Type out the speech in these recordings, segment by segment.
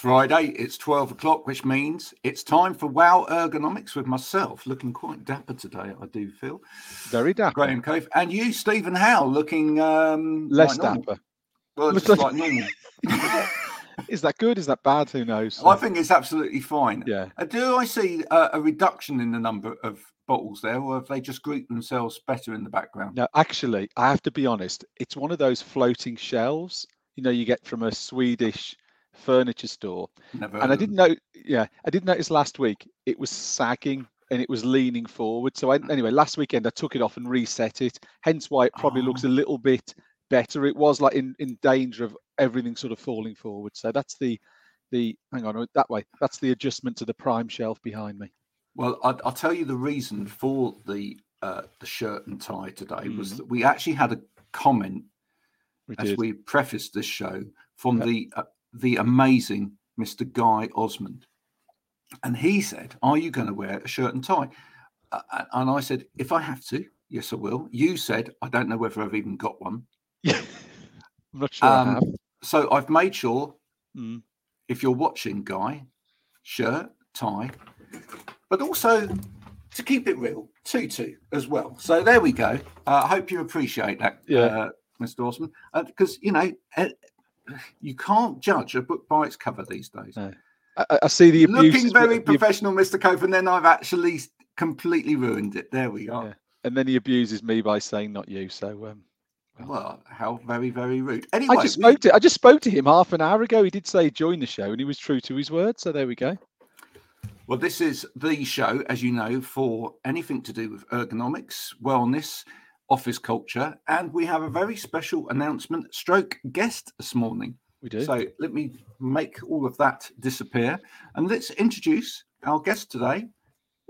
Friday. It's 12 o'clock, which means it's time for Wow Ergonomics with myself, looking quite dapper today, I do feel. Very dapper. Graham Cove. And you, Stephen Howe, looking um, Less like dapper. Well, just like- normal. Is that good? Is that bad? Who knows? I think it's absolutely fine. yeah. Uh, do I see uh, a reduction in the number of bottles there, or have they just grouped themselves better in the background? No, actually, I have to be honest. It's one of those floating shelves, you know, you get from a Swedish furniture store. Never And I didn't know, yeah, I did notice last week it was sagging and it was leaning forward. So I, anyway, last weekend I took it off and reset it. Hence why it probably looks a Ah. little bit better. It was like in, in danger of everything sort of falling forward. So that's the the hang on that way. That's the adjustment to the prime shelf behind me. Well, I, I'll tell you the reason for the uh, the shirt and tie today was Mhm. that we actually had a comment We as did. we prefaced this show from Yeah. the uh, the amazing Mr. Guy Osmond, and he said, "Are you going to wear a shirt and tie?" Uh, uh, and I said, "If I have to, yes, I will." You said, "I don't know whether I've even got one." Yeah. I'm not sure I Um, have. So I've made sure, Mm. if you're watching, Guy, shirt, tie, but also to keep it real, tutu as well. So there we go. Uh, I hope you appreciate that, Yeah. uh, Mr. Osmond, because you know uh, you can't judge a book by its cover these days. No. I, I- see the abuse. Looking very the- professional, Mr. Cove, and then I've actually completely ruined it. There we are. Yeah. and then he abuses me by saying not you. So um, Well, how very, very rude. Anyway, I just we- spoke to I just spoke to him half an hour ago. He did say join the show, and he was true to his word. So there we go. Well, this is the show, as you know, for anything to do with ergonomics, wellness, office culture, and we have a very special announcement stroke guest this morning. We do. So let me make all of that disappear and let's introduce our guest today,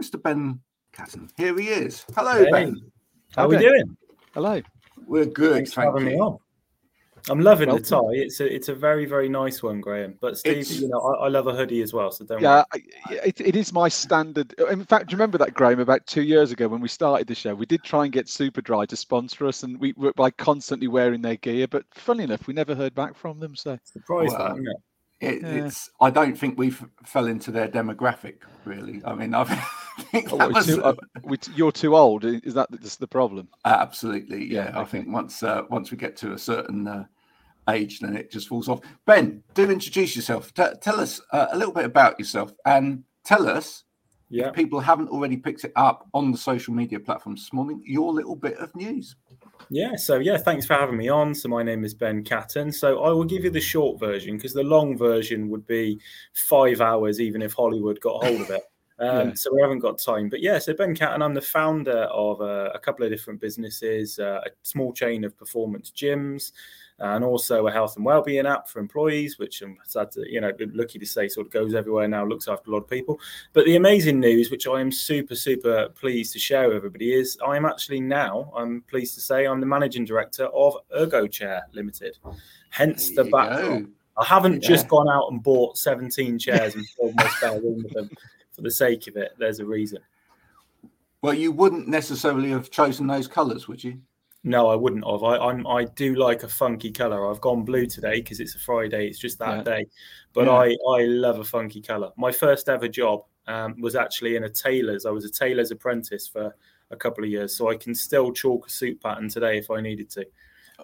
Mr. Ben Caton. Here he is. Hello, Hey. Ben. How are we doing? Hello. We're good. Thanks for thank having me on. I'm loving the tie. It's a it's a very very nice one, Graham. But Steve, you know, I, I love a hoodie as well, so don't Yeah, worry. I- it, it is my standard. In fact, do you remember that, Graham? About two years ago when we started the show, we did try and get Superdry to sponsor us, and we were by constantly wearing their gear. But funny enough, we never heard back from them. So Surprise Well, that, isn't it? It, Yeah. It's. I don't think we have fell into their demographic, really. I mean, I've, I think Oh, what, was too- uh, we, you're too old. Is that that's the problem? Absolutely, yeah. Yeah, I think once uh, once we get to a certain uh, age, then it just falls off. Ben, do introduce yourself. T- tell us uh, a little bit about yourself, and tell us Yeah. if people haven't already picked it up on the social media platforms this morning. Your little bit of news. Yeah, so yeah, thanks for having me on. So my name is Ben Caton. So I will give you the short version because the long version would be five hours, even if Hollywood got hold of it. Um, Yeah. So we haven't got time. But yeah, so Ben Caton, I'm the founder of uh, a couple of different businesses, uh, a small chain of performance gyms, and also a health and well-being app for employees, which I'm sad to, you know, lucky to say sort of goes everywhere now, looks after a lot of people. But the amazing news, which I am super, super pleased to share with everybody, is I'm actually now, I'm pleased to say, I'm the managing director of Ergo Chair Limited. Hence the backdrop. go. I haven't just gone out and bought 17 chairs and filled my spare room with them for the sake of it. There's a reason. Well, you wouldn't necessarily have chosen those colours, would you? No, I wouldn't have. I I'm, I do like a funky color. I've gone blue today because it's a Friday. It's just that Yeah. day. But Yeah. I I love a funky color. My first ever job um, was actually in a tailor's. I was a tailor's apprentice for a couple of years, so I can still chalk a suit pattern today if I needed to.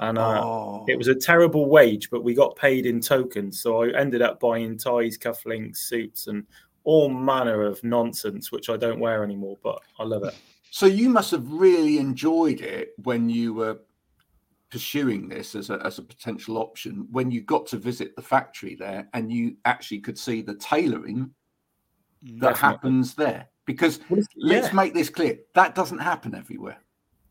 And uh, oh, it was a terrible wage, but we got paid in tokens. So I ended up buying ties, cufflinks, suits, and all manner of nonsense, which I don't wear anymore. But I love it. So you must have really enjoyed it when you were pursuing this as a, as a potential option. When you got to visit the factory there, and you actually could see the tailoring that Definitely. happens there. Because it's- let's make this clear: that doesn't happen everywhere.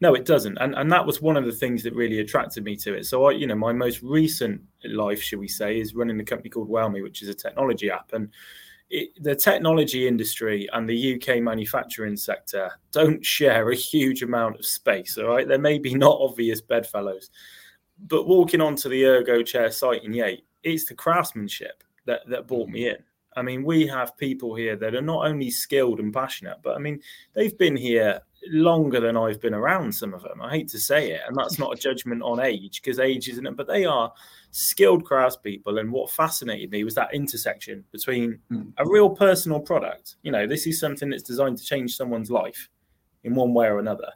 No, it doesn't, and and that was one of the things that really attracted me to it. So I, you know, my most recent life, shall we say, is running a company called Wellmi, which is a technology app, and it, the technology industry and the UK manufacturing sector don't share a huge amount of space. All right, there may be not obvious bedfellows, but walking onto the Ergo Chair site in Yate, it's the craftsmanship that that brought me mm. in. I mean, we have people here that are not only skilled and passionate, but I mean, they've been here longer than I've been around. Some of them, I hate to say it, and that's not a judgment on age because age isn't it, but they are skilled craftspeople. And what fascinated me was that intersection between Mm. a real personal product. You know, this is something that's designed to change someone's life in one way or another.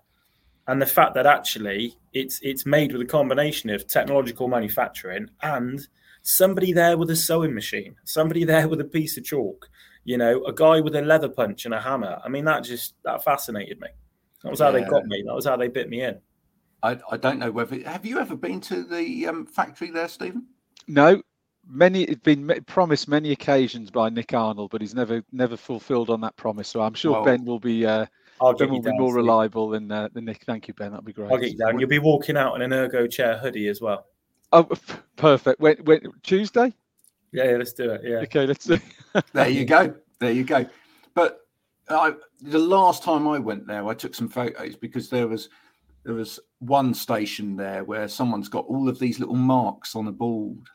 And the fact that actually it's it's made with a combination of technological manufacturing and somebody there with a sewing machine, somebody there with a piece of chalk, you know, a guy with a leather punch and a hammer. I mean, that just that fascinated me. That was how they got me. That was how they bit me in. I, I don't know whether have you ever been to the um, factory there, Stephen? No, many it's been promised many occasions by Nick Arnold, but he's never never fulfilled on that promise. So I'm sure Well, Ben will be uh, I'll Ben will you be more Steve. reliable than uh, than Nick. Thank you, Ben. That'd be great. I'll get you down. You'll be walking out in an ergo chair hoodie as well. Oh, perfect. When, when Tuesday? Yeah, yeah let's do it. Yeah. Okay, let's do. There you go. There you go. But I, the last time I went there, I took some photos because there was there was one station there where someone's got all of these little marks on a board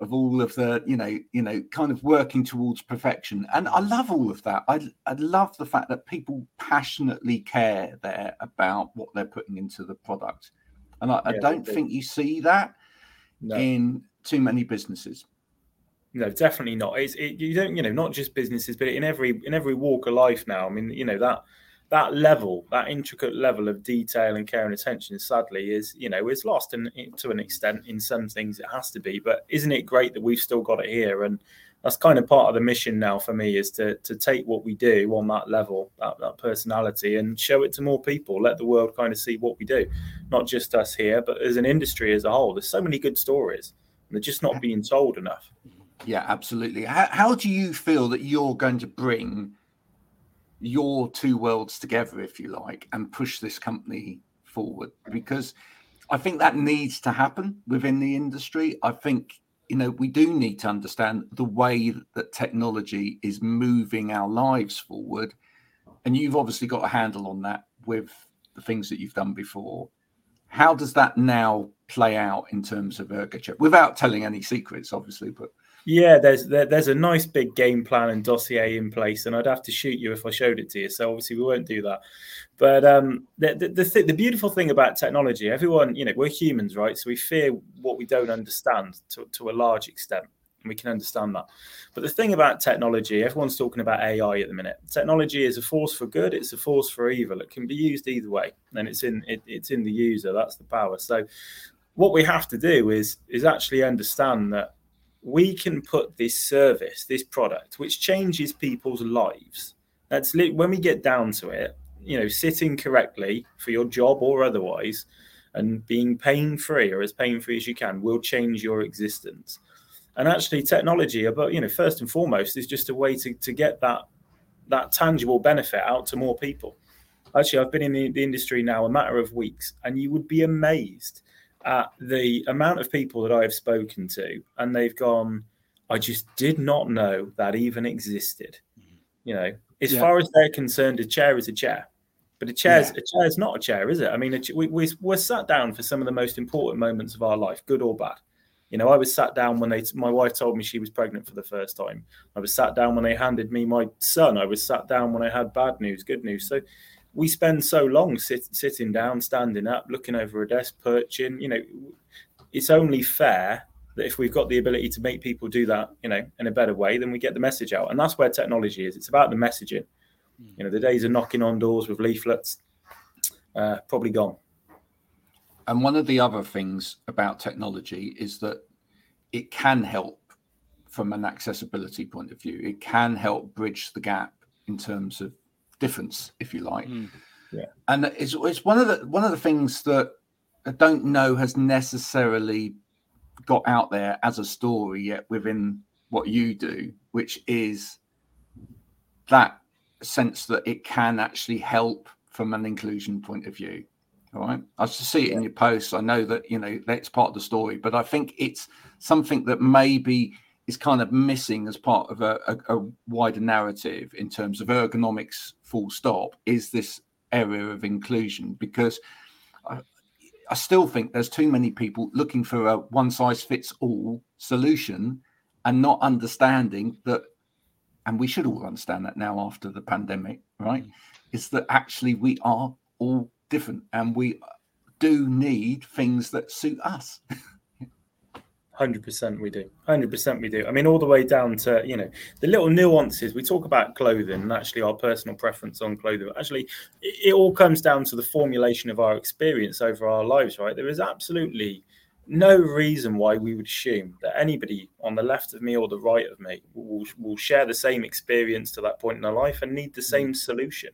of all of the you know you know kind of working towards perfection and i love all of that i i love the fact that people passionately care there about what they're putting into the product and i, I don't do. think you see that No. in too many businesses No, definitely not. It's it, you don't you know not just businesses, but in every in every walk of life now. I mean, you know that that level, that intricate level of detail and care and attention, sadly, is you know is lost in, in- to an extent in some things. It has to be, but isn't it great that we've still got it here? And that's kind of part of the mission now for me is to to take what we do on that level, that, that personality, and show it to more people. Let the world kind of see what we do, not just us here, but as an industry as a whole. There's so many good stories, and they're just not being told enough. Yeah, absolutely. How, how do you feel that you're going to bring your two worlds together, if you like, and push this company forward? Because I think that needs to happen within the industry. I think, you know, we do need to understand the way that technology is moving our lives forward. And you've obviously got a handle on that with the things that you've done before. How does that now play out in terms of Ergo Chair without telling any secrets, obviously? But Yeah, there's there, there's a nice big game plan and dossier in place, and I'd have to shoot you if I showed it to you. So obviously we won't do that. But um, the the the, th- the beautiful thing about technology, everyone, you know, we're humans, right? So we fear what we don't understand to to a large extent, and we can understand that. But the thing about technology, everyone's talking about AI at the minute. Technology is a force for good; it's a force for evil. It can be used either way, and it's in it, it's in the user. That's the power. So what we have to do is is actually understand that we can put this service, this product, which changes people's lives. That's li- when we get down to it, you know, sitting correctly for your job or otherwise, and being pain free or as pain free as you can will change your existence. And actually, technology, uh, about you know, first and foremost, is just a way to, to get that that tangible benefit out to more people. Actually, I've been in the, the industry now a matter of weeks, and you would be amazed at the amount of people that I have spoken to, and they've gone, I just did not know that even existed. Mm-hmm. You know, as Yeah. far as they're concerned, a chair is a chair, but a chair's a chair is not a chair, is it? I mean, a we, we we're sat down for some of the most important moments of our life, good or bad. You know, I was sat down when they my wife told me she was pregnant for the first time. I was sat down when they handed me my son. I was sat down when I had bad news, good news. So we spend so long sit, sitting down, standing up, looking over a desk, perching. You know, it's only fair that if we've got the ability to make people do that, you know, in a better way, then we get the message out. And that's where technology is. It's about the messaging. You know, the days of knocking on doors with leaflets, uh, probably gone. And one of the other things about technology is that it can help from an accessibility point of view. It can help bridge the gap in terms of difference, if you like. Mm. Yeah. And it's, it's one of the one of the things that I don't know has necessarily got out there as a story yet within what you do, which is that sense that it can actually help from an inclusion point of view. All right. I just see it in your posts. I know that, you know, that's part of the story, but I think it's something that maybe is kind of missing as part of a, a, a wider narrative in terms of ergonomics, full stop, is this area of inclusion because I, I still think there's too many people looking for a one size fits all solution and not understanding that, and we should all understand that now after the pandemic, right? Mm. Is that actually we are all different and we do need things that suit us. Hundred percent, we do. Hundred percent, we do. I mean, all the way down to you know the little nuances. We talk about clothing and actually our personal preference on clothing. Actually, it, it all comes down to the formulation of our experience over our lives. Right? There is absolutely no reason why we would assume that anybody on the left of me or the right of me will, will share the same experience to that point in their life and need the mm. same solution.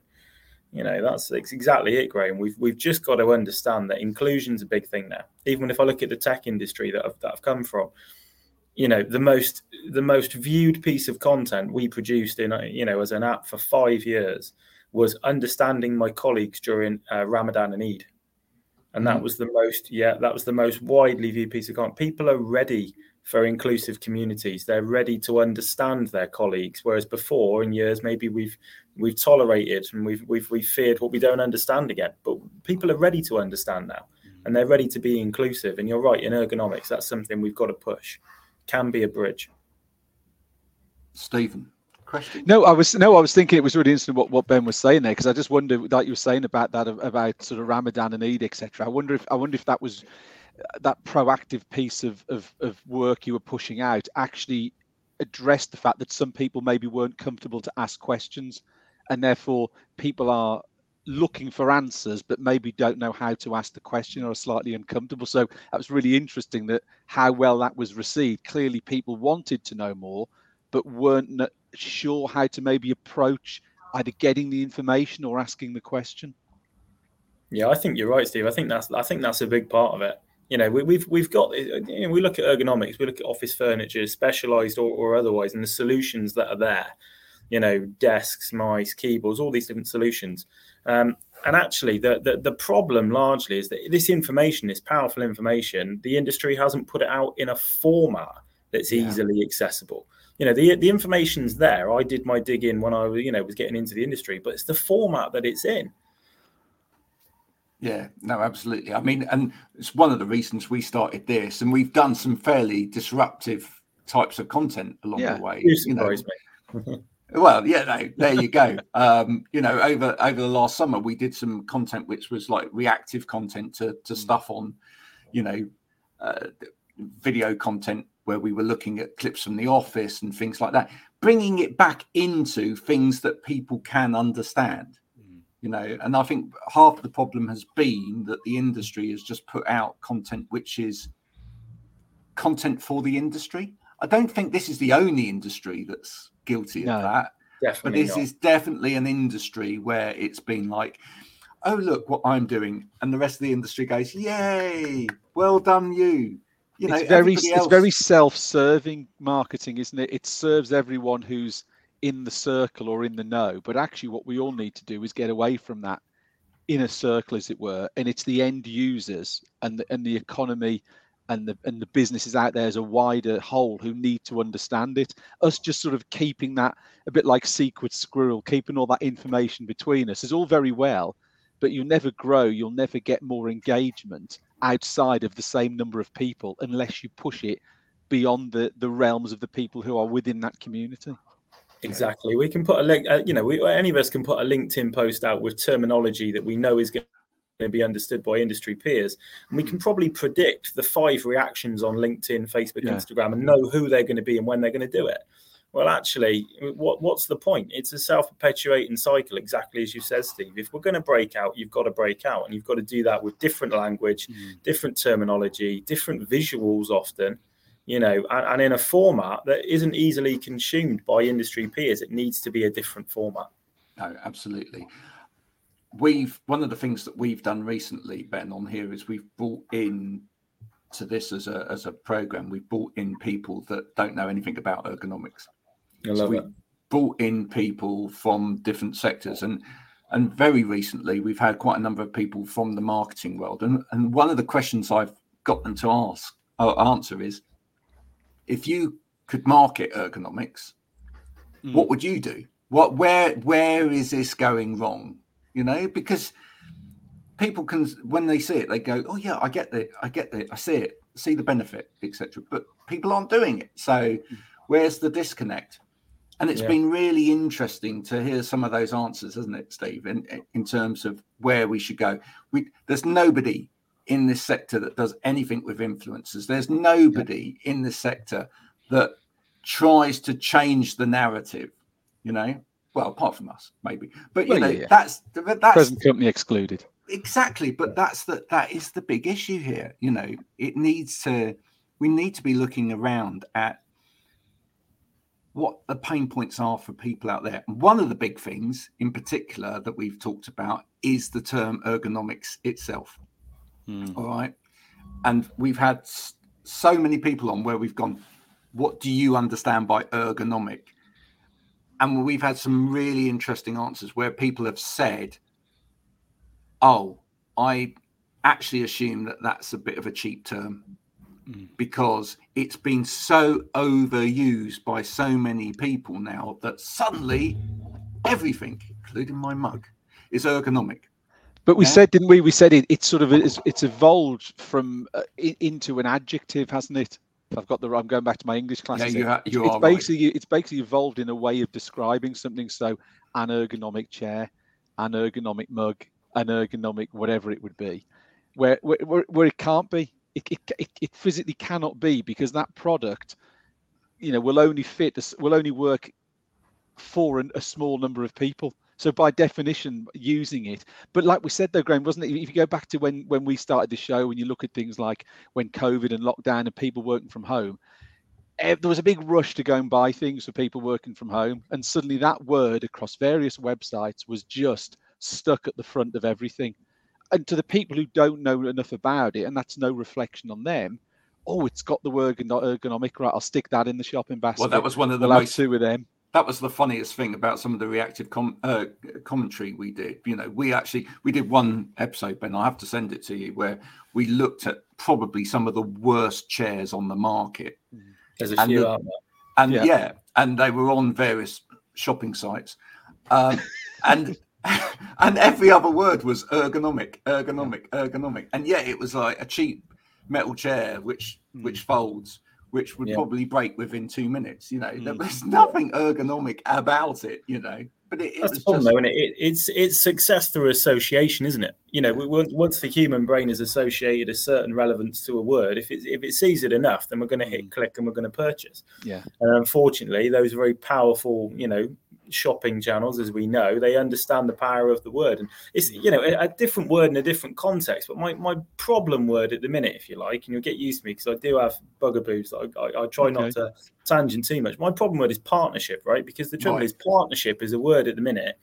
You know, that's, exactly it, Graham. We've we've just got to understand that inclusion's a big thing now. Even if I look at the tech industry that I've, that I've come from, you know, the most the most viewed piece of content we produced in you know as an app for five years was understanding my colleagues during uh, Ramadan and Eid, and that mm. was the most yeah that was the most widely viewed piece of content. People are ready for inclusive communities. They're ready to understand their colleagues, whereas before in years maybe we've we've tolerated and we've we've we feared what we don't understand again. But people are ready to understand now, mm. and they're ready to be inclusive. And you're right in ergonomics, that's something we've got to push. Can be a bridge. Stephen, question? No, I was no, I was thinking it was really interesting what, what Ben was saying there because I just wondered, like you were saying about that about sort of Ramadan and Eid, etc. I wonder if I wonder if that was that proactive piece of, of, of work you were pushing out actually addressed the fact that some people maybe weren't comfortable to ask questions and therefore people are looking for answers but maybe don't know how to ask the question or are slightly uncomfortable. So that was really interesting that how well that was received. Clearly people wanted to know more but weren't sure how to maybe approach either getting the information or asking the question. Yeah i think you're right steve. I think that's i think that's a big part of it you know, we, have we've, we've got you know, we look at ergonomics, we look at office furniture, specialized or, or otherwise, and the solutions that are there. You know, desks, mice, keyboards, all these different solutions. Um, and actually, the, the, the problem largely is that this information, this powerful information, the industry hasn't put it out in a format that's yeah. easily accessible. You know, the the information's there. I did my digging when I you know was getting into the industry, but it's the format that it's in. Yeah, no, absolutely. I mean, and it's one of the reasons we started this, and we've done some fairly disruptive types of content along yeah, the way. You know. well, yeah, no, there you go. um, you know, over over the last summer, we did some content which was like reactive content to to mm. stuff on, you know, uh, video content where we were looking at clips from the office and things like that, bringing it back into things that people can understand you know and i think half the problem has been that the industry has just put out content which is content for the industry. I don't think this is the only industry that's guilty no, of that but this not. is definitely an industry where it's been like oh look what i'm doing and the rest of the industry goes yay well done you. You know it's very else... it's very self-serving marketing isn't it? It serves everyone who's in the circle or in the know. But actually, what we all need to do is get away from that inner circle, as it were, and it's the end users and the, and the economy and the and the businesses out there as a wider whole who need to understand it. Us just sort of keeping that a bit like secret squirrel, keeping all that information between us is all very well, but you'll never grow, you'll never get more engagement outside of the same number of people unless you push it beyond the the realms of the people who are within that community. Exactly. We can put a link. Uh, you know, we, any of us can put a LinkedIn post out with terminology that we know is going to be understood by industry peers, and we can probably predict the five reactions on LinkedIn, Facebook, yeah. Instagram, and know who they're going to be and when they're going to do it. Well, actually, what, what's the point? It's a self-perpetuating cycle, exactly as you said, Steve. If we're going to break out, you've got to break out, and you've got to do that with different language, mm. different terminology, different visuals, often you know, and, and, in a format that isn't easily consumed by industry peers. It needs to be a different format. No, absolutely. We've one of the things that we've done recently, Ben, on here is we've brought in to this as a as a program. We've brought in people that don't know anything about ergonomics. I love so we brought in people from different sectors and and very recently we've had quite a number of people from the marketing world and and one of the questions I've got them to ask or answer is if you could market ergonomics, mm. what would you do? What where where is this going wrong? You know, because people can when they see it, they go, "Oh yeah, I get it, I get it, I see it, see the benefit, etc." But people aren't doing it. So hmm. where's the disconnect? And it's yeah. been really interesting to hear some of those answers, hasn't it, Steve? In in terms of where we should go. We there's nobody in this sector that does anything with influencers. There's nobody yeah. in this sector that tries to change the narrative, you know. Well, apart from us, maybe, but you well, know, yeah, yeah. that's that's present company excluded. Exactly, but that's the that is the big issue here. You know, it needs to. We need to be looking around at what the pain points are for people out there. And one of the big things, in particular, that we've talked about is the term ergonomics itself. Mm. All right. And we've had so many people on where we've gone, what do you understand by ergonomic? And we've had some really interesting answers where people have said, oh, I actually assume that that's a bit of a cheap term mm. because it's been so overused by so many people now that suddenly everything, including my mug, is ergonomic. But we yeah. said, didn't we? We said it. It's sort of it's, it's evolved from uh, into an adjective, hasn't it? I've got the. I'm going back to my English class. Yeah, you, ha- you it's, are basically right. it's basically evolved in a way of describing something. So an ergonomic chair, an ergonomic mug, an ergonomic whatever it would be, where where, where it can't be. It, it, it, it physically cannot be because that product, you know, will only fit. Will only work for an, a small number of people. So by definition, using it. But like we said though, Graham, wasn't it? If you go back to when when we started the show, when you look at things like when COVID and lockdown and people working from home, eh, there was a big rush to go and buy things for people working from home, and suddenly that word across various websites was just stuck at the front of everything. And to the people who don't know enough about it, and that's no reflection on them, oh, it's got the word ergonomic, right? I'll stick that in the shopping basket. Well, that was one of the most two with them that was the funniest thing about some of the reactive com- uh, commentary we did. You know, we actually we did one episode, Ben. I have to send it to you, where we looked at probably some of the worst chairs on the market. There's a and few, the, and yeah. yeah. and they were on various shopping sites, um, and and every other word was ergonomic, ergonomic, ergonomic, and yet it was like a cheap metal chair which mm. which folds which would yeah. probably break within two minutes. You know, mm. there was nothing ergonomic about it. You know, but it, it that's the problem, just... though, and it? it's it's success through association, isn't it? You know, once the human brain has associated a certain relevance to a word, if it if it sees it enough, then we're going to hit mm. click and we're going to purchase. Yeah. And unfortunately, those very powerful, you know, shopping channels, as we know, they understand the power of the word. And it's, you know, a, a, different word in a different context. But my, my problem word at the minute, if you like, and you'll get used to me because I do have bugaboos. I, I, I try okay. not to tangent too much. My problem word is partnership, right? Because the trouble right. is, partnership is a word at the minute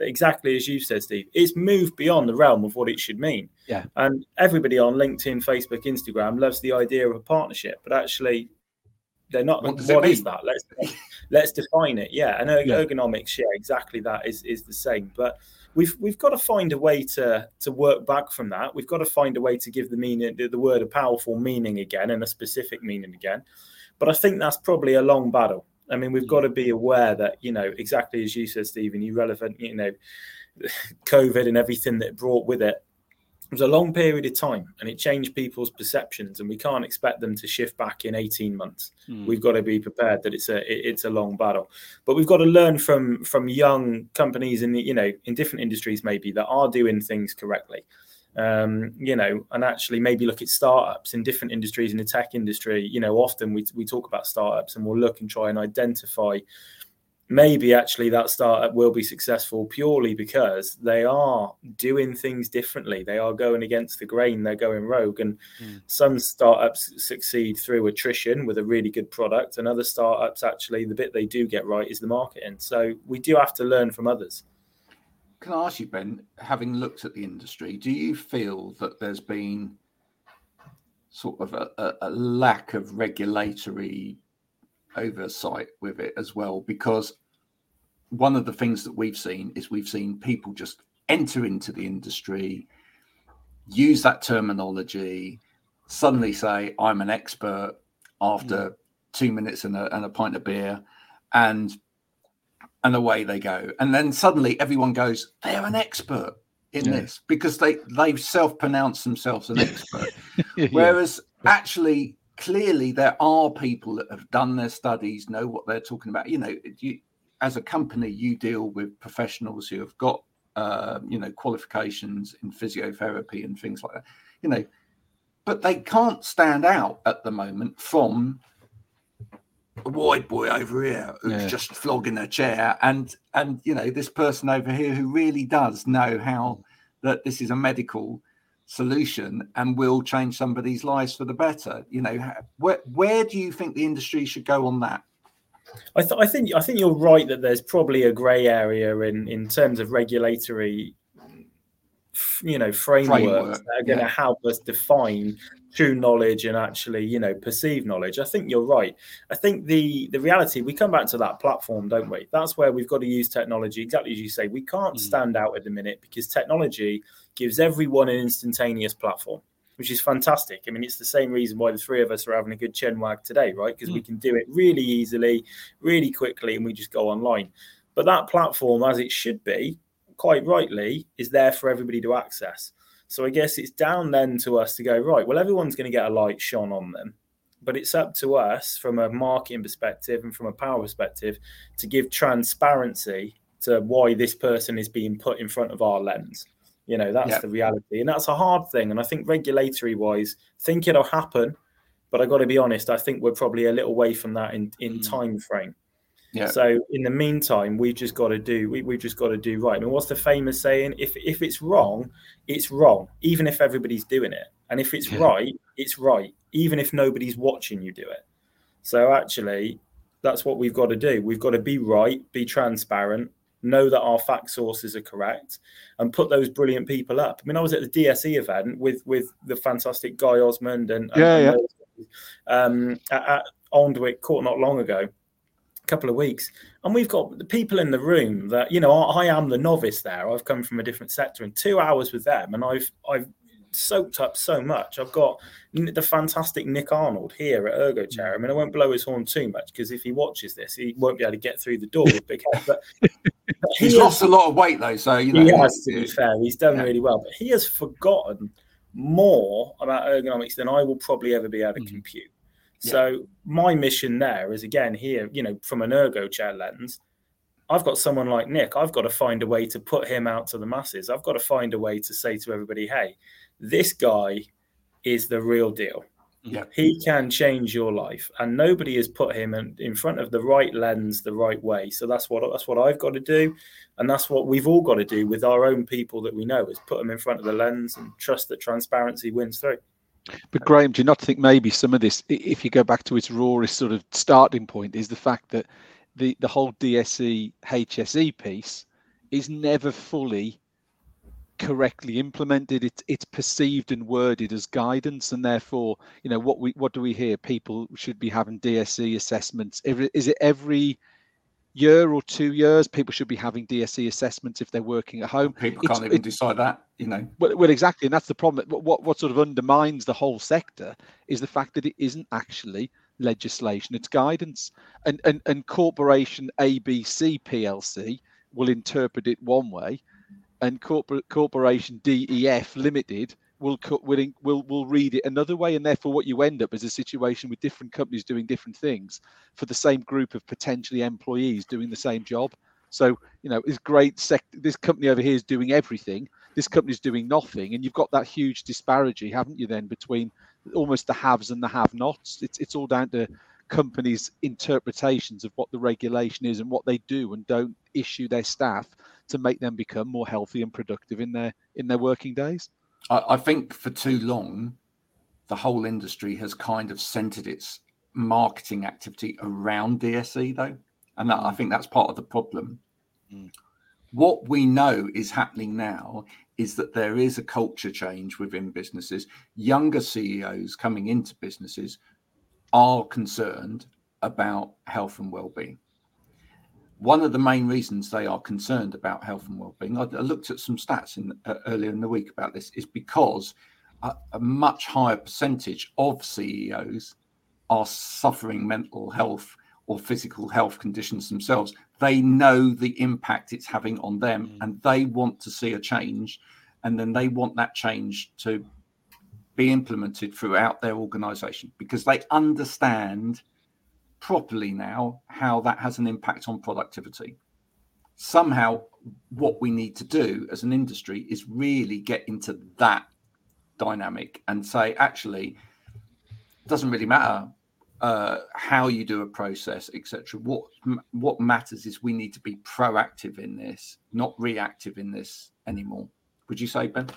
that exactly as you've said, Steve, it's moved beyond the realm of what it should mean. Yeah. And everybody on LinkedIn, Facebook, Instagram loves the idea of a partnership, but actually they're not. What, what is that? Let's let's define it. Yeah, and yeah. ergonomics, yeah, exactly that is is the same. But we've we've got to find a way to to work back from that. We've got to find a way to give the meaning the, the word a powerful meaning again and a specific meaning again. But I think that's probably a long battle. I mean, we've got to be aware that you know exactly as you said, Stephen. You relevant, you know, COVID and everything that brought with it it was a long period of time and it changed people's perceptions and we can't expect them to shift back in 18 months mm. we've got to be prepared that it's a it's a long battle but we've got to learn from from young companies in the, you know in different industries maybe that are doing things correctly um, you know, and actually maybe look at startups in different industries in the tech industry. You know, often we, we talk about startups and we'll look and try and identify maybe actually that startup will be successful purely because they are doing things differently. They are going against the grain, they're going rogue. And mm. some startups succeed through attrition with a really good product, and other startups actually, the bit they do get right is the marketing. So we do have to learn from others. Can I ask you, Ben, having looked at the industry, do you feel that there's been sort of a, a, a lack of regulatory oversight with it as well because one of the things that we've seen is we've seen people just enter into the industry use that terminology suddenly say i'm an expert after mm. two minutes and a, and a pint of beer and and away they go and then suddenly everyone goes they're an expert in yeah. this because they they've self-pronounced themselves an expert yeah. whereas actually clearly there are people that have done their studies, know what they're talking about. You know, you, as a company, you deal with professionals who have got, uh, you know, qualifications in physiotherapy and things like that. You know, but they can't stand out at the moment from a wide boy over here who's Yeah. just flogging a chair and and you know this person over here who really does know how that this is a medical solution and will change somebody's lives for the better you know where where do you think the industry should go on that I, th- I think I think you're right that there's probably a grey area in in terms of regulatory, you know, frameworks Framework, that are going to yeah. help us define true knowledge and actually, you know, perceive knowledge. I think you're right. I think the the reality we come back to that platform, don't we? That's where we've got to use technology exactly as you say. We can't Mm. stand out at the minute because technology gives everyone an instantaneous platform which is fantastic. I mean, it's the same reason why the three of us are having a good chin wag today, right? Because we hmm. can do it really easily, really quickly, and we just go online. But that platform, as it should be, quite rightly, is there for everybody to access. So I guess it's down then to us to go, right, well, everyone's going to get a light shone on them. But it's up to us from a marketing perspective and from a power perspective to give transparency to why this person is being put in front of our lens. You know, that's Yeah. the reality. And that's a hard thing. And I think regulatory wise, think it'll happen. But I got to be honest, I think we're probably a little way from that in, in Mm. time frame. Yeah. So in the meantime, we've just got to do we, we've just got to do right. I mean, what's the famous saying? If if it's wrong, it's wrong, even if everybody's doing it. And if it's Yeah. right, it's right, even if nobody's watching you do it. So actually, that's what we've got to do. We've got to be right, be transparent, know that our fact sources are correct, and put those brilliant people up. I mean, I was at the DSE event with with the fantastic Guy Osmond and, and Yeah, yeah. um, at, at Alnwick Court not long ago, a couple of weeks, and we've got the people in the room that you know I, I am the novice there. I've come from a different sector, in two hours with them, and I've I've soaked up so much. I've got the fantastic Nick Arnold here at Ergo Chair. I mean, I won't blow his horn too much because if he watches this, he won't be able to get through the door with big head. But, he's has- lost a lot of weight though so you know he has, to be fair. He's done Yeah. really well, but he has forgotten more about ergonomics than I will probably ever be able to Mhm. compute. Yeah. So my mission there is again here, you know, from an ergo chair lens, I've got someone like Nick. I've got to find a way to put him out to the masses. I've got to find a way to say to everybody, "Hey, this guy is the real deal. Yeah. He can change your life, and nobody has put him in, in front of the right lens the right way. So that's what that's what I've got to do, and that's what we've all got to do with our own people that we know is put them in front of the lens and trust that transparency wins through. But Graham, do you not think maybe some of this, if you go back to its rawest sort of starting point, is the fact that the the whole DSE HSE piece is never fully correctly implemented. It's it's perceived and worded as guidance, and therefore, you know, what we what do we hear? People should be having DSE assessments. Every, is it every year or two years? People should be having DSE assessments if they're working at home. people It's- can't even it- decide that you know Well, well, exactly, and that's the problem. What, what what sort of undermines the whole sector is the fact that it isn't actually legislation; it's guidance. And and and corporation ABC PLC will interpret it one way, and corporation DEF Limited will will will will read it another way, and therefore what you end up is a situation with different companies doing different things for the same group of potentially employees doing the same job. So you know, this great this company over here is doing everything this company's doing nothing and you've got that huge disparity haven't you then between almost the haves and the have nots it's it's all down to companies interpretations of what the regulation is and what they do and don't issue their staff to make them become more healthy and productive in their in their working days I, I think for too long, the whole industry has kind of centered its marketing activity around DSE, though. And that, I Mm. think that's part of the problem. Mm. What we know is happening now is that there is a culture change within businesses. Younger CEOs coming into businesses are concerned about health and well-being. One of the main reasons they are concerned about health and well-being, I, I looked at some stats in, uh, earlier in the week about this, is because a, a much higher percentage of CEOs are suffering mental health or physical health conditions themselves. They know the impact it's having on them, Mm. and they want to see a change, and then they want that change to be implemented throughout their organization because they understand properly now how that has an impact on productivity. Somehow, what we need to do as an industry is really get into that dynamic and say, actually, it doesn't really matter uh, how you do a process, etc. What what matters is we need to be proactive in this, not reactive in this anymore. Would you say, Ben?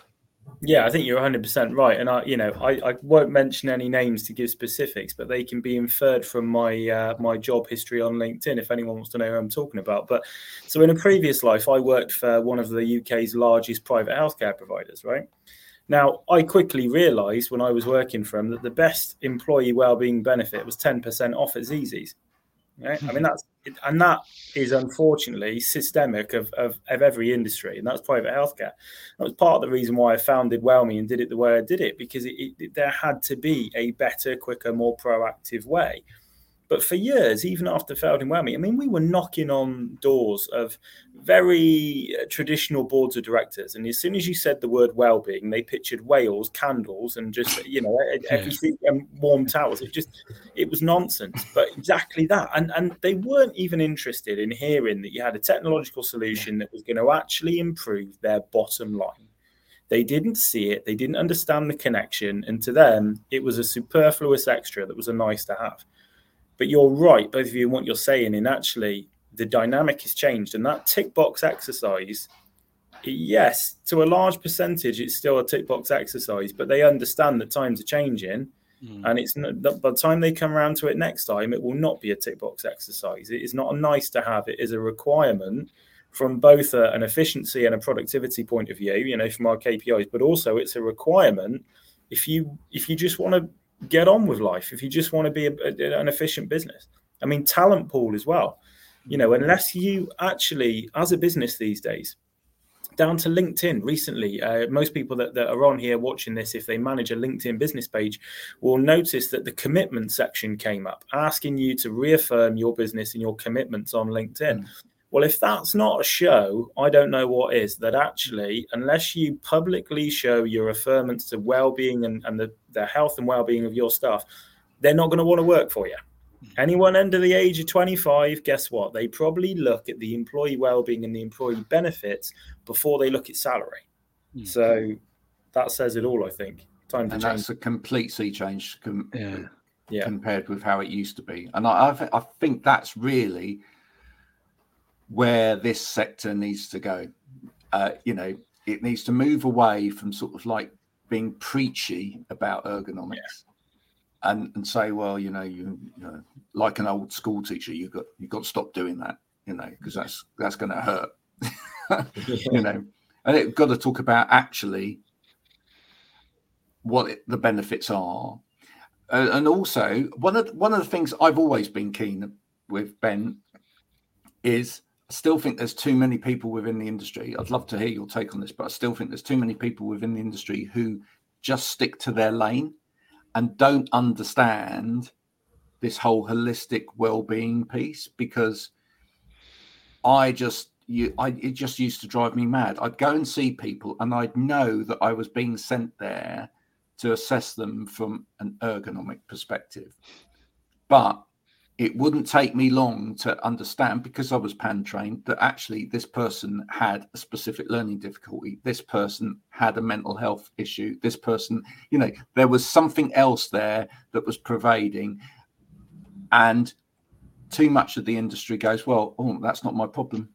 Yeah, I think you're 100% right. And I, you know, I, I won't mention any names to give specifics, but they can be inferred from my uh, my job history on LinkedIn if anyone wants to know who I'm talking about. But so in a previous life, I worked for one of the UK's largest private healthcare providers, right? Now, I quickly realized when I was working for them that the best employee well-being benefit was 10% off at Zzz's. Right? I mean, that's and that is unfortunately systemic of, of, of, every industry, and that's private healthcare. That was part of the reason why I founded Wellmi and did it the way I did it because it, it, there had to be a better, quicker, more proactive way. But for years, even after founding Wellmi, I mean, we were knocking on doors of very uh, traditional boards of directors. And as soon as you said the word well-being, they pictured whales, candles, and just you know everything and warm towels. It just it was nonsense. But exactly that, and and they weren't even interested in hearing that you had a technological solution that was going to actually improve their bottom line. They didn't see it. They didn't understand the connection, and to them, it was a superfluous extra that was a nice to have. But you're right, both of you, in what you're saying. And actually, the dynamic has changed, and that tick box exercise. Yes, to a large percentage, it's still a tick box exercise, but they understand that times are changing, mm. and it's not, by the time they come around to it next time, it will not be a tick box exercise. It is not a nice to have; it is a requirement from both a, an efficiency and a productivity point of view. You know, from our KPIs, but also it's a requirement if you if you just want to get on with life if you just want to be a, a, an efficient business. I mean, talent pool as well. You know, unless you actually, as a business these days, down to LinkedIn recently, uh, most people that, that are on here watching this, if they manage a LinkedIn business page, will notice that the commitment section came up, asking you to reaffirm your business and your commitments on LinkedIn. Mm. Well, if that's not a show, I don't know what is. That actually, unless you publicly show your affirmance to well-being and, and the, the health and well-being of your staff, they're not going to want to work for you. Anyone under the age of 25, guess what? They probably look at the employee well-being and the employee benefits before they look at salary. Mm. So that says it all, I think. Time to and change. that's a complete sea change com- yeah. Yeah. compared with how it used to be. And I, I, I think that's really where this sector needs to go. Uh, you know, it needs to move away from sort of like being preachy about ergonomics. Yeah. And, and say, well, you know, you, you know, like an old school teacher, you got you got to stop doing that, you know, because that's that's going to hurt, you know. And it got to talk about actually what it, the benefits are, uh, and also one of one of the things I've always been keen with Ben is still think there's too many people within the industry. I'd love to hear your take on this, but I still think there's too many people within the industry who just stick to their lane and don't understand this whole holistic well-being piece because I just you I it just used to drive me mad. I'd go and see people and I'd know that I was being sent there to assess them from an ergonomic perspective. But it wouldn't take me long to understand because I was pan trained that actually this person had a specific learning difficulty. This person had a mental health issue. This person, you know, there was something else there that was pervading. And too much of the industry goes, well, oh, that's not my problem.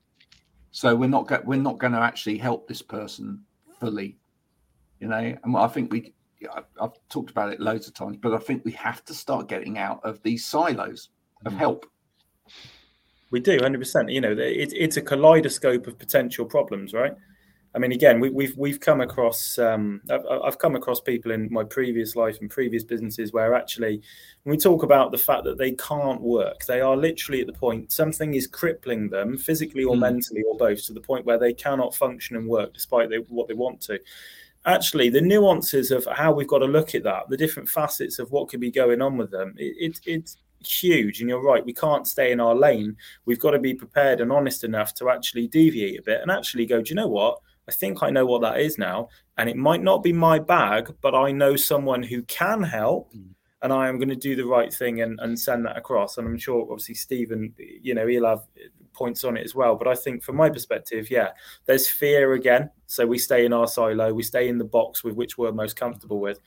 So we're not go- we're not going to actually help this person fully, you know. And I think we, I've talked about it loads of times, but I think we have to start getting out of these silos of mm. help. We do, hundred percent. You know, it, it's a kaleidoscope of potential problems, right? I mean, again, we, have we've, we've come across um, I've, I've, come across people in my previous life and previous businesses where actually, when we talk about the fact that they can't work, they are literally at the point something is crippling them physically or mm. mentally or both to the point where they cannot function and work despite they, what they want to. Actually, the nuances of how we've got to look at that, the different facets of what could be going on with them, it, it, it's huge. And you're right, we can't stay in our lane. We've got to be prepared and honest enough to actually deviate a bit and actually go, do you know what? I think I know what that is now. And it might not be my bag, but I know someone who can help. Mm. And I am going to do the right thing and, and send that across. And I'm sure, obviously, Stephen, you know, he'll have points on it as well. But I think from my perspective, yeah, there's fear again. So we stay in our silo, we stay in the box with which we're most comfortable with.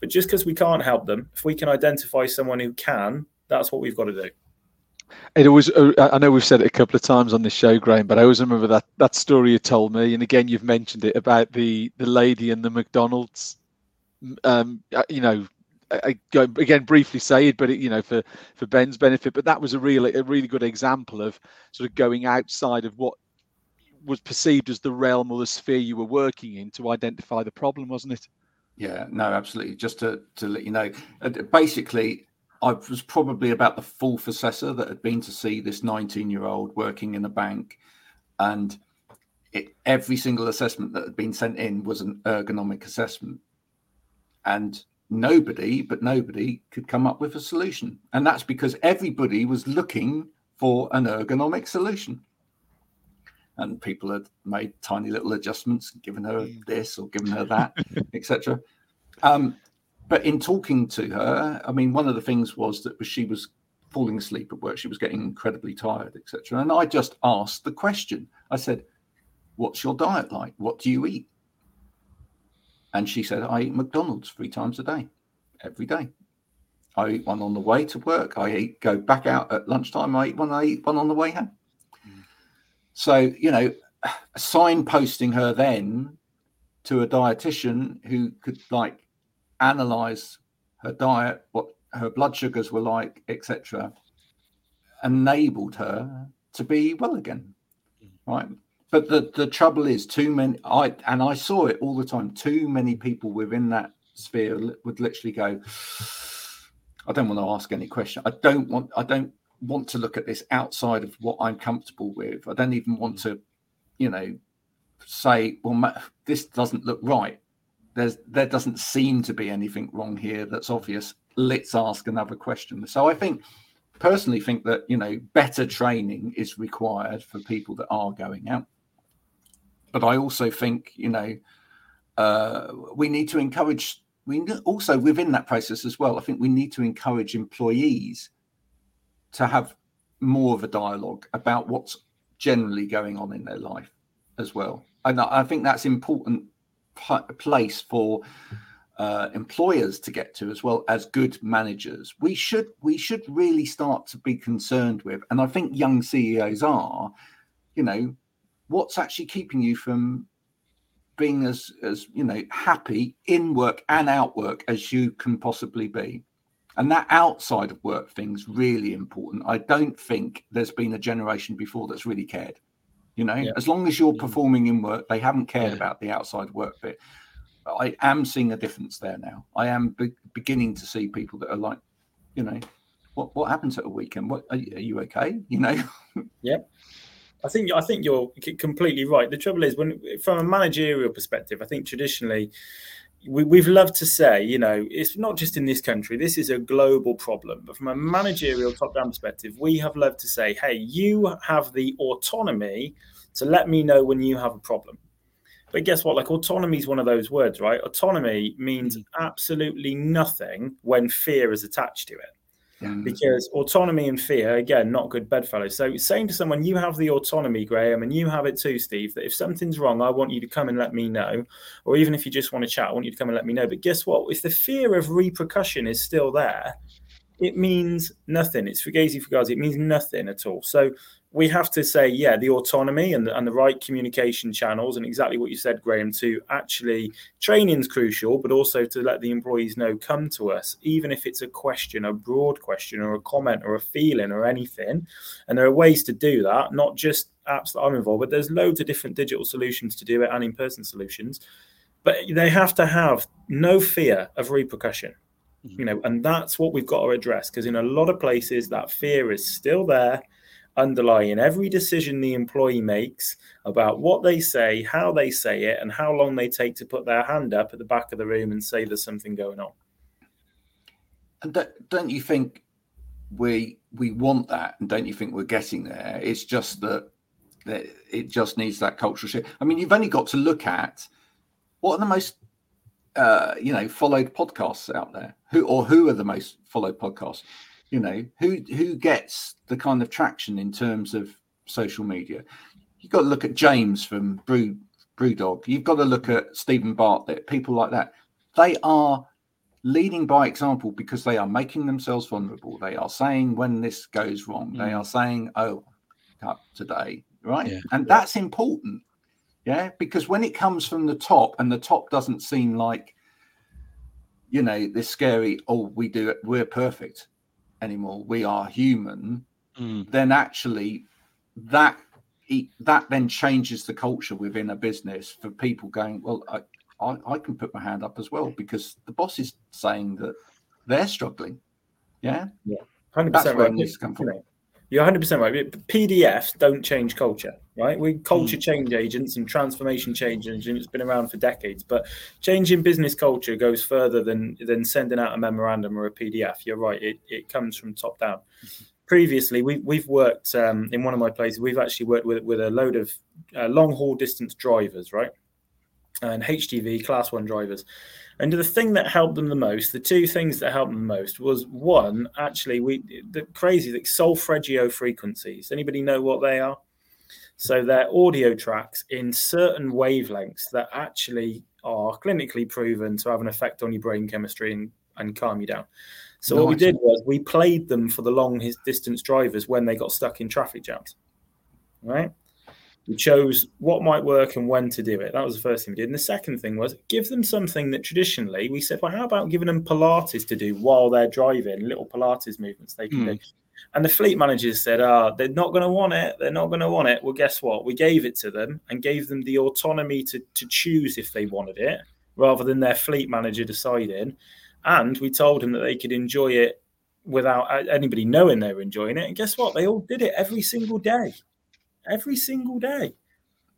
But just because we can't help them, if we can identify someone who can, that's what we've got to do. It always, uh, I know we've said it a couple of times on this show, Graham, but I always remember that that story you told me, and again you've mentioned it about the the lady in the McDonald's. Um, uh, you know, I go again briefly say it, but it, you know, for for Ben's benefit, but that was a really a really good example of sort of going outside of what was perceived as the realm or the sphere you were working in to identify the problem, wasn't it? Yeah, no, absolutely. Just to to let you know, basically, I was probably about the fourth assessor that had been to see this 19 year old working in a bank, and it, every single assessment that had been sent in was an ergonomic assessment, and nobody, but nobody, could come up with a solution, and that's because everybody was looking for an ergonomic solution. And people had made tiny little adjustments, given her hmm. this or given her that, etc. Um, but in talking to her, I mean, one of the things was that she was falling asleep at work. She was getting incredibly tired, etc. And I just asked the question. I said, "What's your diet like? What do you eat?" And she said, "I eat McDonald's three times a day, every day. I eat one on the way to work. I eat go back out at lunchtime. I eat one. I eat one on the way home." Mm. So you know, signposting her then to a dietitian who could like analyze her diet, what her blood sugars were like, etc., enabled her to be well again. Mm. Right. But the, the trouble is too many I and I saw it all the time, too many people within that sphere would literally go, I don't want to ask any question. I don't want I don't want to look at this outside of what I'm comfortable with. I don't even want mm. to, you know, say, well, this doesn't look right there's there doesn't seem to be anything wrong here that's obvious. Let's ask another question. So I think personally think that you know better training is required for people that are going out. But I also think you know uh, we need to encourage. We also within that process as well. I think we need to encourage employees to have more of a dialogue about what's generally going on in their life as well. And I think that's important place for uh, employers to get to as well as good managers. We should we should really start to be concerned with, and I think young CEOs are, you know, what's actually keeping you from being as as you know happy in work and out work as you can possibly be. And that outside of work thing's really important. I don't think there's been a generation before that's really cared. You know, yeah. as long as you're performing in work, they haven't cared yeah. about the outside work bit. I am seeing a difference there now. I am be- beginning to see people that are like, you know, what what happens at a weekend? What are you, are you okay? You know? yeah. I think I think you're completely right. The trouble is when from a managerial perspective, I think traditionally we, we've loved to say, you know, it's not just in this country, this is a global problem. But from a managerial top down perspective, we have loved to say, hey, you have the autonomy to let me know when you have a problem. But guess what? Like autonomy is one of those words, right? Autonomy means mm. absolutely nothing when fear is attached to it. Because autonomy and fear, again, not good bedfellows. So saying to someone, you have the autonomy, Graham, and you have it too, Steve, that if something's wrong, I want you to come and let me know. Or even if you just want to chat, I want you to come and let me know. But guess what? If the fear of repercussion is still there, it means nothing. It's fugazi fugazi. It means nothing at all. So we have to say, yeah, the autonomy and the, and the right communication channels, and exactly what you said, Graham, to actually training is crucial, but also to let the employees know, come to us, even if it's a question, a broad question, or a comment, or a feeling, or anything. And there are ways to do that, not just apps that I'm involved with. There's loads of different digital solutions to do it and in person solutions, but they have to have no fear of repercussion mm-hmm. you know and that's what we've got to address because in a lot of places that fear is still there underlying every decision the employee makes about what they say, how they say it, and how long they take to put their hand up at the back of the room and say there's something going on. And don't you think we we want that, and don't you think we're getting there? It's just that, that it just needs that cultural shift. I mean, you've only got to look at what are the most uh, you know followed podcasts out there, who or who are the most followed podcasts you know who who gets the kind of traction in terms of social media. You've got to look at James from Brew Brewdog. You've got to look at Steven Bartlett, people like that. They are leading by example because they are making themselves vulnerable. They are saying when this goes wrong, mm. they are saying, "Oh, cut today," right? Yeah. And that's important, yeah, because when it comes from the top and the top doesn't seem like, you know, this scary, "Oh, we do it, we're perfect," anymore. We are human. Mm. Then actually, that that then changes the culture within a business for people going, well, I, I, I, can put my hand up as well because the boss is saying that they're struggling. Yeah. Yeah. 100% That's right. needs come from. You're 100% right. PDFs don't change culture, right? We culture mm. change agents and transformation change agents. It's been around for decades, but changing business culture goes further than than sending out a memorandum or a PDF. You're right. It, it comes from top down. Mm-hmm previously we, we've worked um, in one of my places we've actually worked with, with a load of uh, long haul distance drivers right and hgv class one drivers and the thing that helped them the most the two things that helped them the most was one actually we the crazy like solfeggio frequencies anybody know what they are so they're audio tracks in certain wavelengths that actually are clinically proven to have an effect on your brain chemistry and, and calm you down so nice. what we did was we played them for the long distance drivers when they got stuck in traffic jams. Right? We chose what might work and when to do it. That was the first thing we did. And the second thing was give them something that traditionally we said, well, how about giving them Pilates to do while they're driving, little Pilates movements they can mm. do. And the fleet managers said, ah, oh, they're not going to want it. They're not going to want it. Well, guess what? We gave it to them and gave them the autonomy to, to choose if they wanted it rather than their fleet manager deciding and we told them that they could enjoy it without anybody knowing they were enjoying it. And guess what? They all did it every single day, every single day,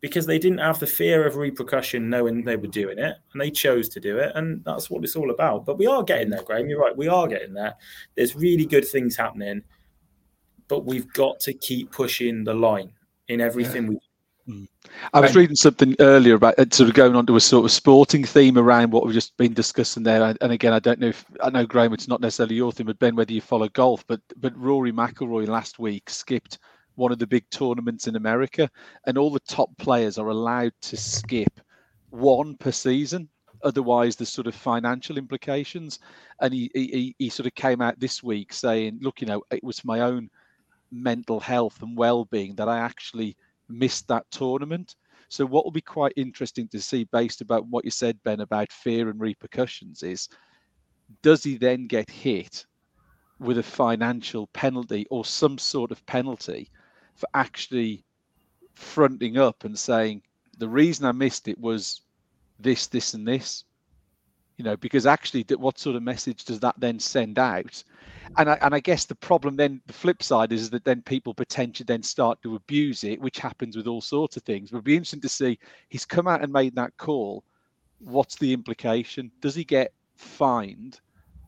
because they didn't have the fear of repercussion knowing they were doing it, and they chose to do it. And that's what it's all about. But we are getting there, Graham. You're right. We are getting there. There's really good things happening, but we've got to keep pushing the line in everything yeah. we Mm. I was reading something earlier about uh, sort of going on to a sort of sporting theme around what we've just been discussing there. And again, I don't know if I know Graham, it's not necessarily your thing, but Ben, whether you follow golf, but but Rory McIlroy last week skipped one of the big tournaments in America, and all the top players are allowed to skip one per season. Otherwise, there's sort of financial implications. And he, he he sort of came out this week saying, "Look, you know, it was my own mental health and well-being that I actually." missed that tournament. So what will be quite interesting to see based about what you said, Ben, about fear and repercussions is does he then get hit with a financial penalty or some sort of penalty for actually fronting up and saying the reason I missed it was this, this, and this. You know, because actually, what sort of message does that then send out? and I, and I guess the problem then the flip side is that then people potentially then start to abuse it, which happens with all sorts of things. But it'd be interesting to see he's come out and made that call. What's the implication? Does he get fined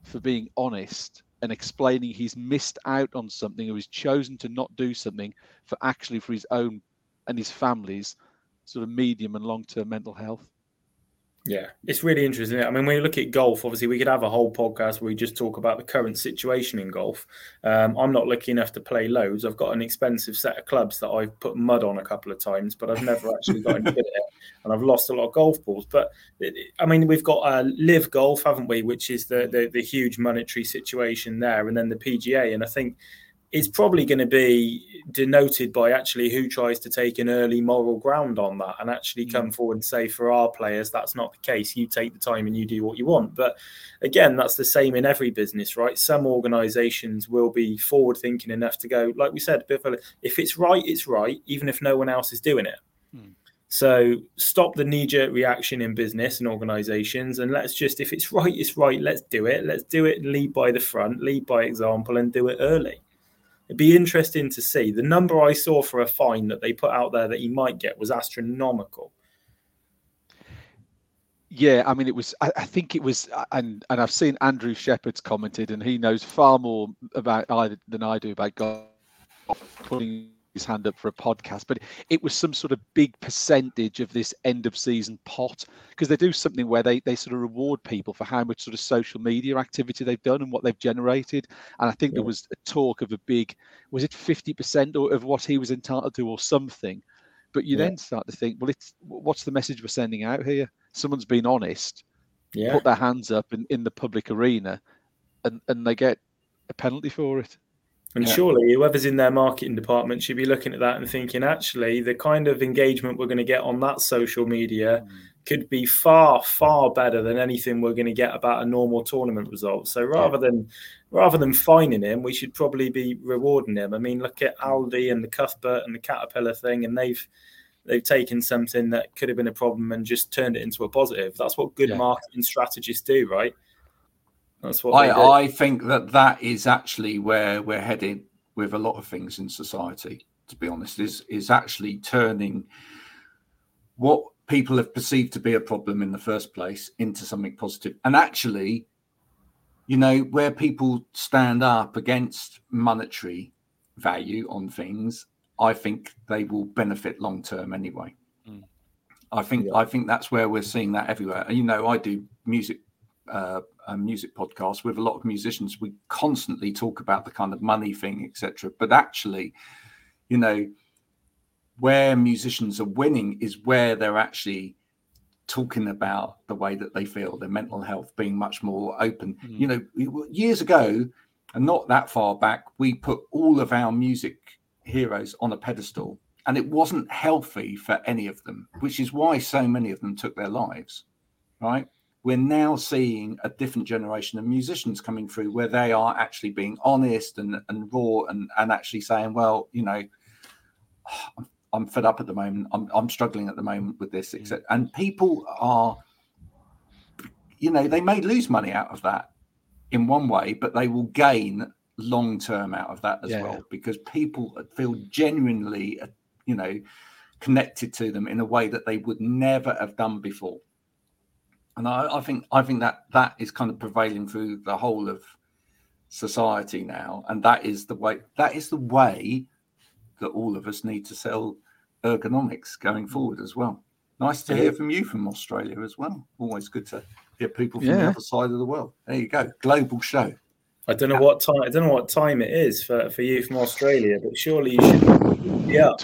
for being honest and explaining he's missed out on something or he's chosen to not do something for actually for his own and his family's sort of medium and long term mental health? Yeah, it's really interesting. I mean, when you look at golf, obviously we could have a whole podcast where we just talk about the current situation in golf. Um, I'm not lucky enough to play loads. I've got an expensive set of clubs that I've put mud on a couple of times, but I've never actually got into it, and I've lost a lot of golf balls. But I mean, we've got uh, LIV Golf, haven't we? Which is the, the the huge monetary situation there, and then the PGA, and I think it's probably going to be denoted by actually who tries to take an early moral ground on that and actually come mm. forward and say for our players that's not the case. You take the time and you do what you want. But again that's the same in every business right? Some organizations will be forward thinking enough to go like we said if it's right it's right even if no one else is doing it. Mm. so stop the knee-jerk reaction in business and organizations and let's just if it's right it's right let's do it. Let's do it lead by the front lead by example and do it early It'd be interesting to see. The number I saw for a fine that they put out there that he might get was astronomical. Yeah, I mean, it was. I, I, think it was, and and I've seen Andrew Shepherd's commented, and he knows far more about either than I do about golf putting his hand up for a podcast, but it was some sort of big percentage of this end of season pot because they do something where they they sort of reward people for how much sort of social media activity they've done and what they've generated. And I think yeah. there was a talk of a big, was it fifty percent of what he was entitled to or something? But you yeah. then start to think, well, it's what's the message we're sending out here? Someone's been honest, yeah. put their hands up in, in the public arena, and and they get a penalty for it. And yeah. surely whoever's in their marketing department should be looking at that and thinking, actually, the kind of engagement we're going to get on that social media mm. could be far, far better than anything we're going to get about a normal tournament result. So rather yeah. than rather than fining him, we should probably be rewarding him. I mean, look at Aldi and the Cuthbert and the Caterpillar thing, and they've they've taken something that could have been a problem and just turned it into a positive. That's what good yeah. marketing strategists do, right? That's what I, I think that that is actually where we're heading with a lot of things in society. To be honest, is is actually turning what people have perceived to be a problem in the first place into something positive. And actually, you know, where people stand up against monetary value on things, I think they will benefit long term anyway. Mm. I think yeah. I think that's where we're seeing that everywhere. You know, I do music uh, music podcast with a lot of musicians, we constantly talk about the kind of money thing, etc. But actually, you know, where musicians are winning is where they're actually talking about the way that they feel, their mental health being much more open. Mm. You know, years ago, and not that far back, we put all of our music heroes on a pedestal, and it wasn't healthy for any of them, which is why so many of them took their lives, right? We're now seeing a different generation of musicians coming through where they are actually being honest and, and raw and, and actually saying, well, you know, I'm, I'm fed up at the moment. I'm, I'm struggling at the moment with this, etc. Mm. And people are, you know, they may lose money out of that in one way, but they will gain long term out of that as yeah. well because people feel genuinely, uh, you know, connected to them in a way that they would never have done before and I, I, think I think that that is kind of prevailing through the whole of society now, and that is the way that is the way that all of us need to sell ergonomics going forward as well. Nice to hear from you from Australia as well. Always good to hear people from yeah. the other side of the world. There you go, global show. I don't know yeah. what time. I don't know what time it is for, for you from Australia, but surely you should be up.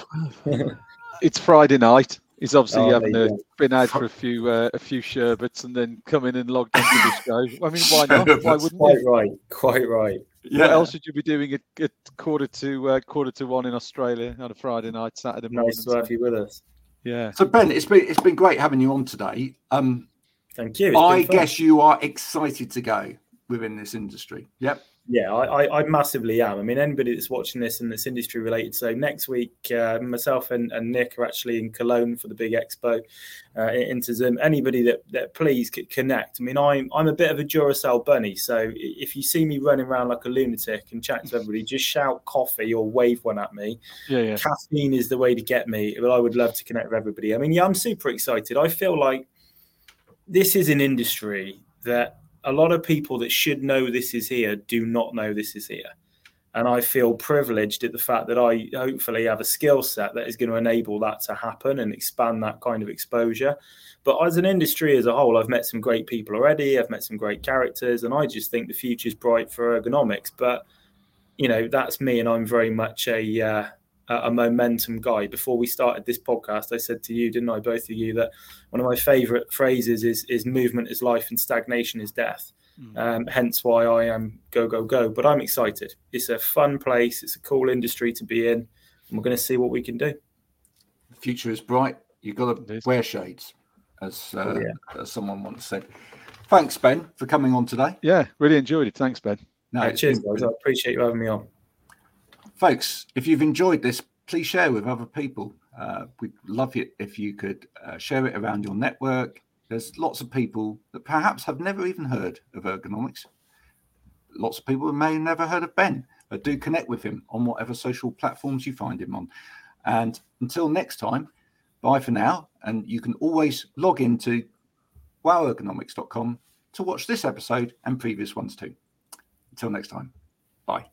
it's Friday night. He's obviously oh, having a, been out for a few uh, a few sherbets and then come in and logged into the show. I mean, why not? Why wouldn't quite you? right, quite right. Yeah. What else should you be doing at, at quarter to uh, quarter to one in Australia on a Friday night, Saturday morning? Nice to have you with us. Yeah. So Ben, it's been it's been great having you on today. Um, Thank you. It's I guess you are excited to go within this industry. Yep. Yeah, I, I, massively am. I mean, anybody that's watching this and that's industry related. So next week, uh, myself and, and, Nick are actually in Cologne for the big expo uh, Interzum. Anybody that, that please connect. I mean, I'm I'm a bit of a Duracell bunny. So if you see me running around like a lunatic and chatting to everybody, just shout coffee or wave one at me. Yeah, yeah. Caffeine is the way to get me. But I would love to connect with everybody. I mean, yeah, I'm super excited. I feel like this is an industry that a lot of people that should know this is here do not know this is here. And I feel privileged at the fact that I hopefully have a skill set that is going to enable that to happen and expand that kind of exposure. But as an industry as a whole, I've met some great people already. I've met some great characters, and I just think the future is bright for ergonomics. But you know, that's me, and I'm very much a uh, a momentum guy. Before we started this podcast, I said to you, didn't I, both of you, that one of my favorite phrases is is movement is life and stagnation is death. Mm. Um, hence why I am go go go. But I'm excited. It's a fun place. It's a cool industry to be in, and we're going to see what we can do. The future is bright. You've got to wear shades, as, uh, oh, yeah. as someone once said. Thanks, Ben, for coming on today. Yeah, really enjoyed it. Thanks, Ben. No, cheers, guys. I appreciate you having me on folks, if you've enjoyed this, please share with other people. Uh, we'd love it if you could uh, share it around your network. There's lots of people that perhaps have never even heard of ergonomics. Lots of people may have never heard of Ben, but do connect with him on whatever social platforms you find him on. And until next time, bye for now. And you can always log into wowergonomics.com to watch this episode and previous ones too. Until next time, bye.